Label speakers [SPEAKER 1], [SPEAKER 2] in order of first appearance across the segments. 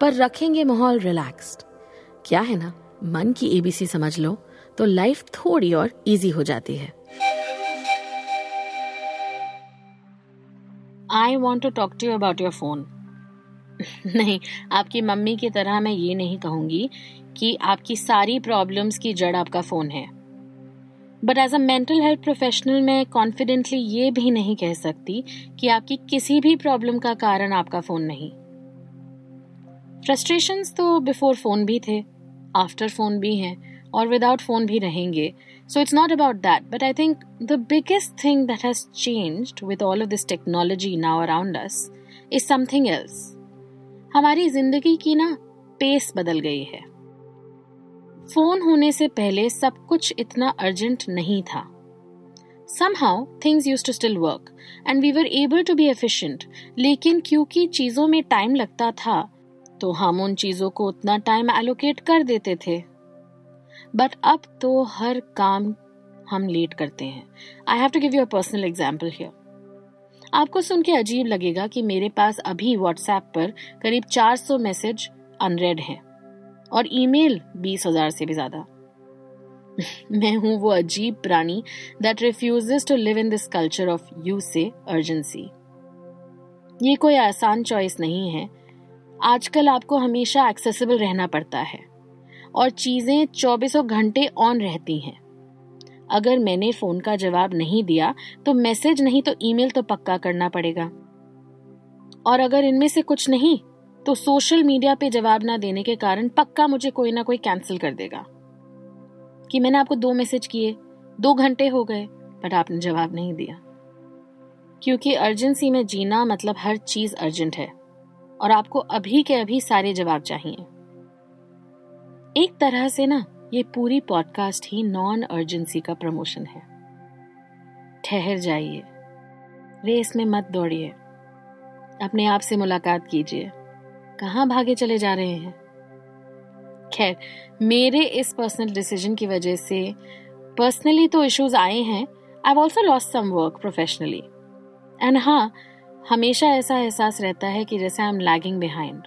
[SPEAKER 1] पर रखेंगे माहौल रिलैक्स्ड क्या है ना? मन की एबीसी समझ लो तो लाइफ थोड़ी और इजी हो जाती है। I want to talk to about your phone नहीं, आपकी मम्मी की तरह मैं ये नहीं कहूँगी कि आपकी सारी प्रॉब्लम्स की जड़ आपका फ़ोन है। But as a mental health professional मैं कॉन्फिडेंटली ये भी नहीं कह सकती कि आपकी किसी भी प्रॉब्लम का कारण आपका फ़ोन नहीं। फ्रस्ट्रेशंस तो बिफोर फ़ोन भी थे आफ्टर फ़ोन भी हैं और विदाउट फ़ोन भी रहेंगे। So it's not about that but I think the biggest thing that has changed with all of this technology now around us is something else हमारी ज़िंदगी की ना पेस बदल गई है। फ़ोन होने से पहले सब कुछ इतना अर्जेंट नहीं था। Somehow, things used to still work and we were able to be efficient. लेकिन क्योंकि चीज़ों में टाइम लगता था तो हम उन चीज़ों को उतना टाइम एलोकेट कर देते थे। बट अब तो हर काम हम लेट करते हैं। I have to give you a personal example here आपको सुन के अजीब लगेगा कि मेरे पास अभी व्हाट्सएप पर करीब 400 मैसेज अनरेड हैं और ईमेल बीस हज़ार से भी ज़्यादा। मैं हूँ वो अजीब प्राणी that refuses to live in this culture of you say urgency ये कोई आसान चॉइस नहीं है। आजकल आपको हमेशा एक्सेसिबल रहना पड़ता है। और चीज़ें चौबीसों घंटे ऑन रहती हैं। अगर मैंने फ़ोन का जवाब नहीं दिया तो मैसेज नहीं तो ईमेल तो पक्का करना पड़ेगा। और अगर इनमें से कुछ नहीं तो सोशल मीडिया पे जवाब ना देने के कारण पक्का मुझे कोई ना कोई कैंसिल कर देगा। कि मैंने आपको दो मैसेज किए, दो घंटे हो गए बट आपने जवाब नहीं दिया। क्योंकि अर्जेंसी में जीना मतलब हर चीज़ अर्जेंट है। और आपको अभी के अभी सारे जवाब चाहिए। एक तरह से ना, ये पूरी पॉडकास्ट ही नॉन अर्जेंसी का प्रमोशन है। ठहर जाइए। रेस में मत दौड़िए। अपने आप से मुलाकात कीजिए। कहाँ भागे चले जा रहे हैं? खैर, मेरे इस पर्सनल डिसीज़न की वजह से पर्सनली तो इश्यूज़ आए हैं। I also loss some work professionally and हाँ हमेशा ऐसा एहसास रहता है कि जैसे I am lagging behind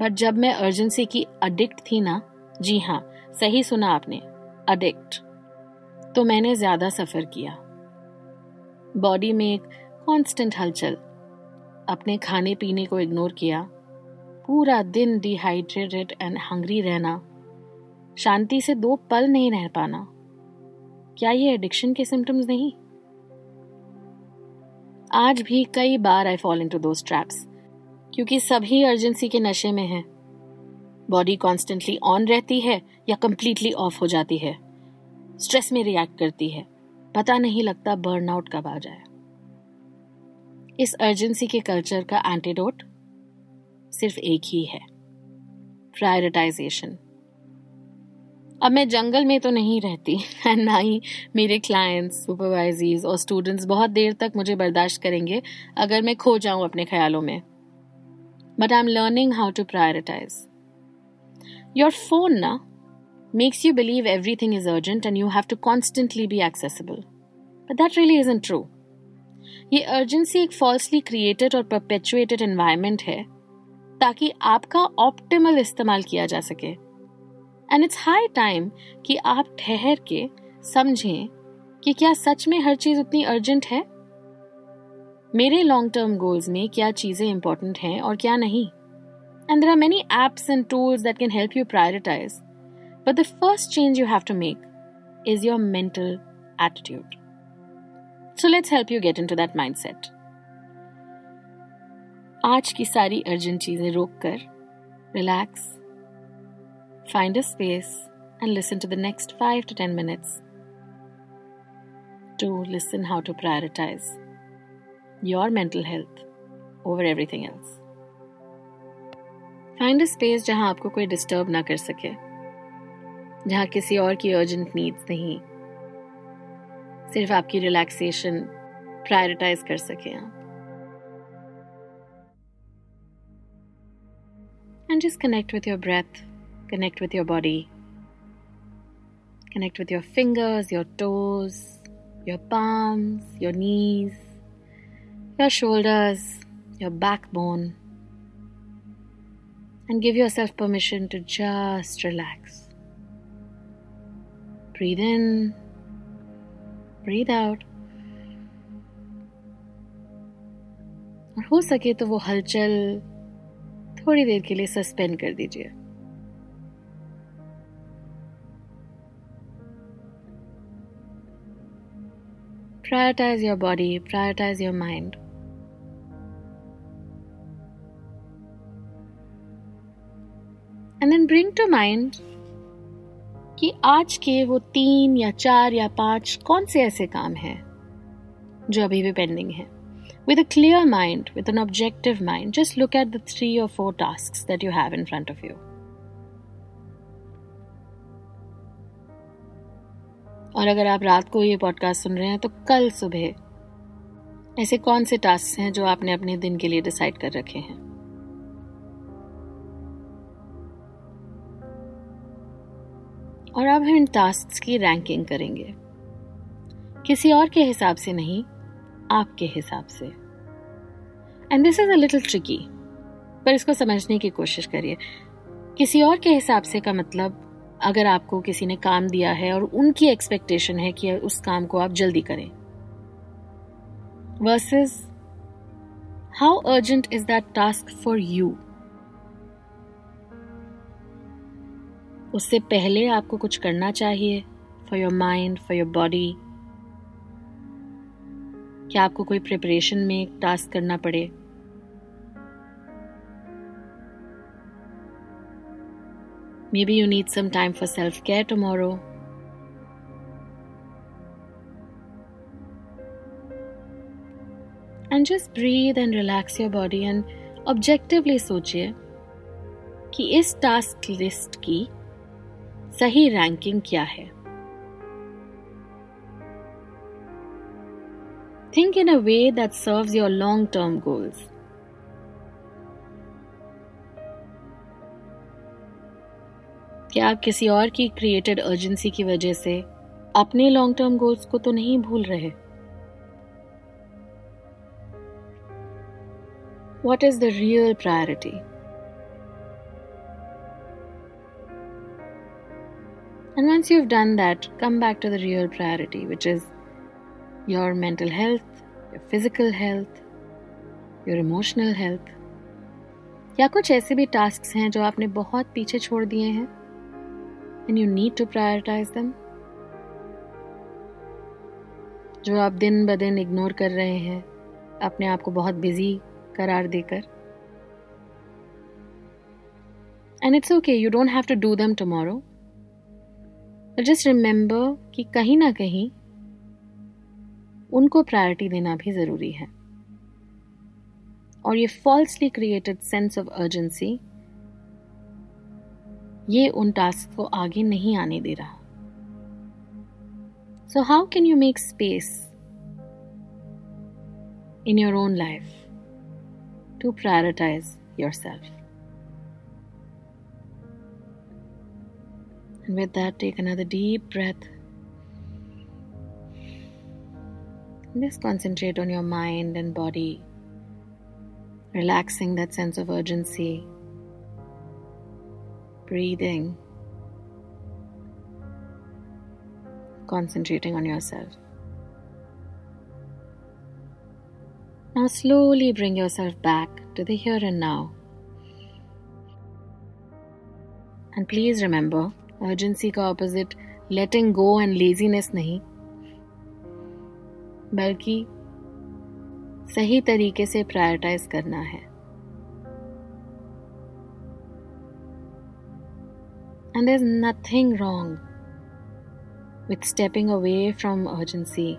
[SPEAKER 1] but जब मैं अर्जेंसी की अडिक्ट थी ना, जी हाँ सही सुना आपने अडिक्ट तो मैंने ज़्यादा सफ़र किया. बॉडी में एक कांस्टेंट हलचल, अपने खाने पीने को इग्नोर किया, पूरा दिन डिहाइड्रेटेड एंड हंग्री रहना, शांति से दो पल नहीं रह पाना. क्या ये एडिक्शन के सिम्टम्स नहीं? आज भी कई बार I fall into those traps क्योंकि सभी अर्जेंसी के नशे में हैं। बॉडी कॉन्स्टेंटली ऑन रहती है या कंप्लीटली ऑफ़ हो जाती है। स्ट्रेस में रिएक्ट करती है। पता नहीं लगता बर्नआउट कब आ जाए। इस अर्जेंसी के कल्चर का एंटीडोट सिर्फ़ एक ही है। प्रायोरिटाइजेशन अब मैं जंगल में तो नहीं रहती एंड ना ही मेरे क्लाइंट्स सुपरवाइजीज और स्टूडेंट्स बहुत देर तक मुझे बर्दाश्त करेंगे अगर मैं खो जाऊँ अपने ख्यालों में। But I am learning how to prioritise Your phone na, makes you believe everything is urgent and you have to constantly be accessible. But that really isn't true ये अर्जेंसी एक फॉल्सली क्रिएटेड और perpetuated environment है ताकि आपका optimal इस्तेमाल किया जा सके। एंड इट्स हाई टाइम कि आप ठहर के समझें कि क्या सच में हर चीज़ उतनी अर्जेंट है? मेरे लॉन्ग टर्म गोल्स में क्या चीज़ें इंपॉर्टेंट हैं और क्या नहीं? And there are many apps and tools that can help you prioritise but the first change you have to make is your mental attitude so let's help you get into that mindset आज की सारी urgent चीज़ें रोक कर relax find a space and listen to the next 5 to 10 minutes to listen how to prioritize your mental health over everything else. Find a space जहाँ आपको कोई disturb ना कर सके जहाँ किसी और की अर्जेंट नीड्स नहीं सिर्फ़ आपकी रिलैक्सेशन प्रायोरिटाइज कर सके आप and just connect with your breath, connect with your body, connect with your fingers, your toes, your palms, your knees, your shoulders, your backbone, and give yourself permission to just relax. Breathe in, breathe out. और हो सके तो वो हलचल थोड़ी देर के लिए suspend कर दीजिए prioritize your body, prioritize your mind. And then bring to mind कि आज के वो तीन या चार या पाँच कौन से ऐसे काम हैं जो अभी भी पेंडिंग हैं With a clear mind, with an objective mind, just look at the three or four tasks that you have in front of you. और अगर आप रात को ये पॉडकास्ट सुन रहे हैं तो कल सुबह ऐसे कौन से टास्क हैं जो आपने अपने दिन के लिए डिसाइड कर रखे हैं? और अब हम इन टास्क की रैंकिंग करेंगे। किसी और के हिसाब से नहीं, आपके हिसाब से। And this is a little tricky पर इसको समझने की कोशिश करिए। किसी और के हिसाब से का मतलब अगर आपको किसी ने काम दिया है और उनकी एक्सपेक्टेशन है कि उस काम को आप जल्दी करें। Versus how urgent is that task for you उससे पहले आपको कुछ करना चाहिए for your mind for your body क्या आपको कोई प्रिपरेशन में टास्क करना पड़े? Maybe you need some time for self care tomorrow and just breathe and relax your body and objectively सोचिए कि इस टास्क लिस्ट की सही रैंकिंग क्या है Think in a way that serves your long term goals. क्या आप किसी और की क्रिएटेड अर्जेंसी की वजह से अपने लॉन्ग टर्म गोल्स को तो नहीं भूल रहे what is the real priority And once you've done that, come back to the real priority, which is your mental health, your physical health, your emotional health. या कुछ ऐसे भी टास्क हैं जो आपने बहुत पीछे छोड़ दिए हैं and you need to prioritise them जो आप दिन ब दिन इग्नोर कर रहे हैं, अपने आप को बहुत बिज़ी करार देकर। And it's okay you don't have to do them tomorrow just remember कि कहीं ना कहीं उनको प्रायोरिटी देना भी ज़रूरी है। और ये falsely created sense of urgency ये उन टास्क को आगे नहीं आने दे रहा so how can you make space in your own life to prioritise yourself And with that, take another deep breath. Just concentrate on your mind and body, relaxing that sense of urgency, Breathing, concentrating on yourself. Now, slowly bring yourself back to the here and now. And please remember, urgency का opposite letting go and laziness नहीं बल्कि सही तरीके से prioritise करना है and is nothing wrong with stepping away from urgency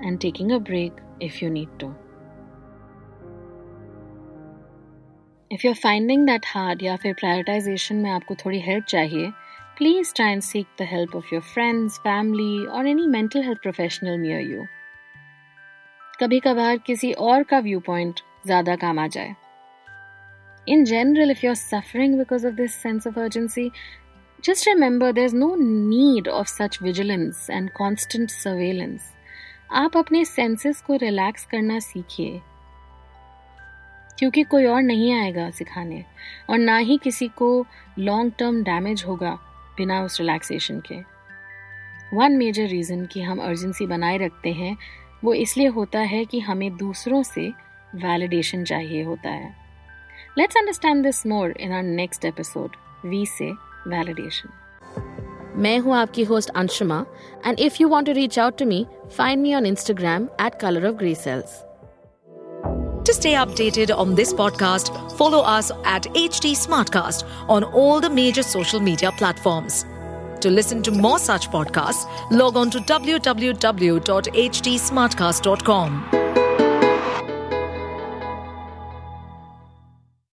[SPEAKER 1] and taking a break if you need to. If you are finding that hard या फिर प्रायोरिटाइजेशन में आपको थोड़ी हेल्प चाहिए please try and seek the help of your friends family और any mental health professional near you कभी कभार किसी और का व्यू पॉइंट ज़्यादा काम आ जाए in general if you are suffering because of this sense of just remember there's no need of such vigilance and constant surveillance. आप अपने सेंसेस को रिलैक्स करना सीखिए, क्योंकि कोई और नहीं आएगा सिखाने, और ना ही किसी को लॉन्ग टर्म डैमेज होगा बिना उस रिलैक्सेशन के वन मेजर रीज़न कि हम अर्जेंसी बनाए रखते हैं, वो इसलिए होता है कि हमें दूसरों से वैलिडेशन चाहिए होता है Let's understand this more in our next episode we say validation मैं हूं आपकी host Anshuma and if you want to reach out to me find me on Instagram at colour of grey cells
[SPEAKER 2] To stay updated on this podcast, follow us at HT Smartcast on all the major social media platforms. To listen to more such podcasts, log on to www.htsmartcast.com.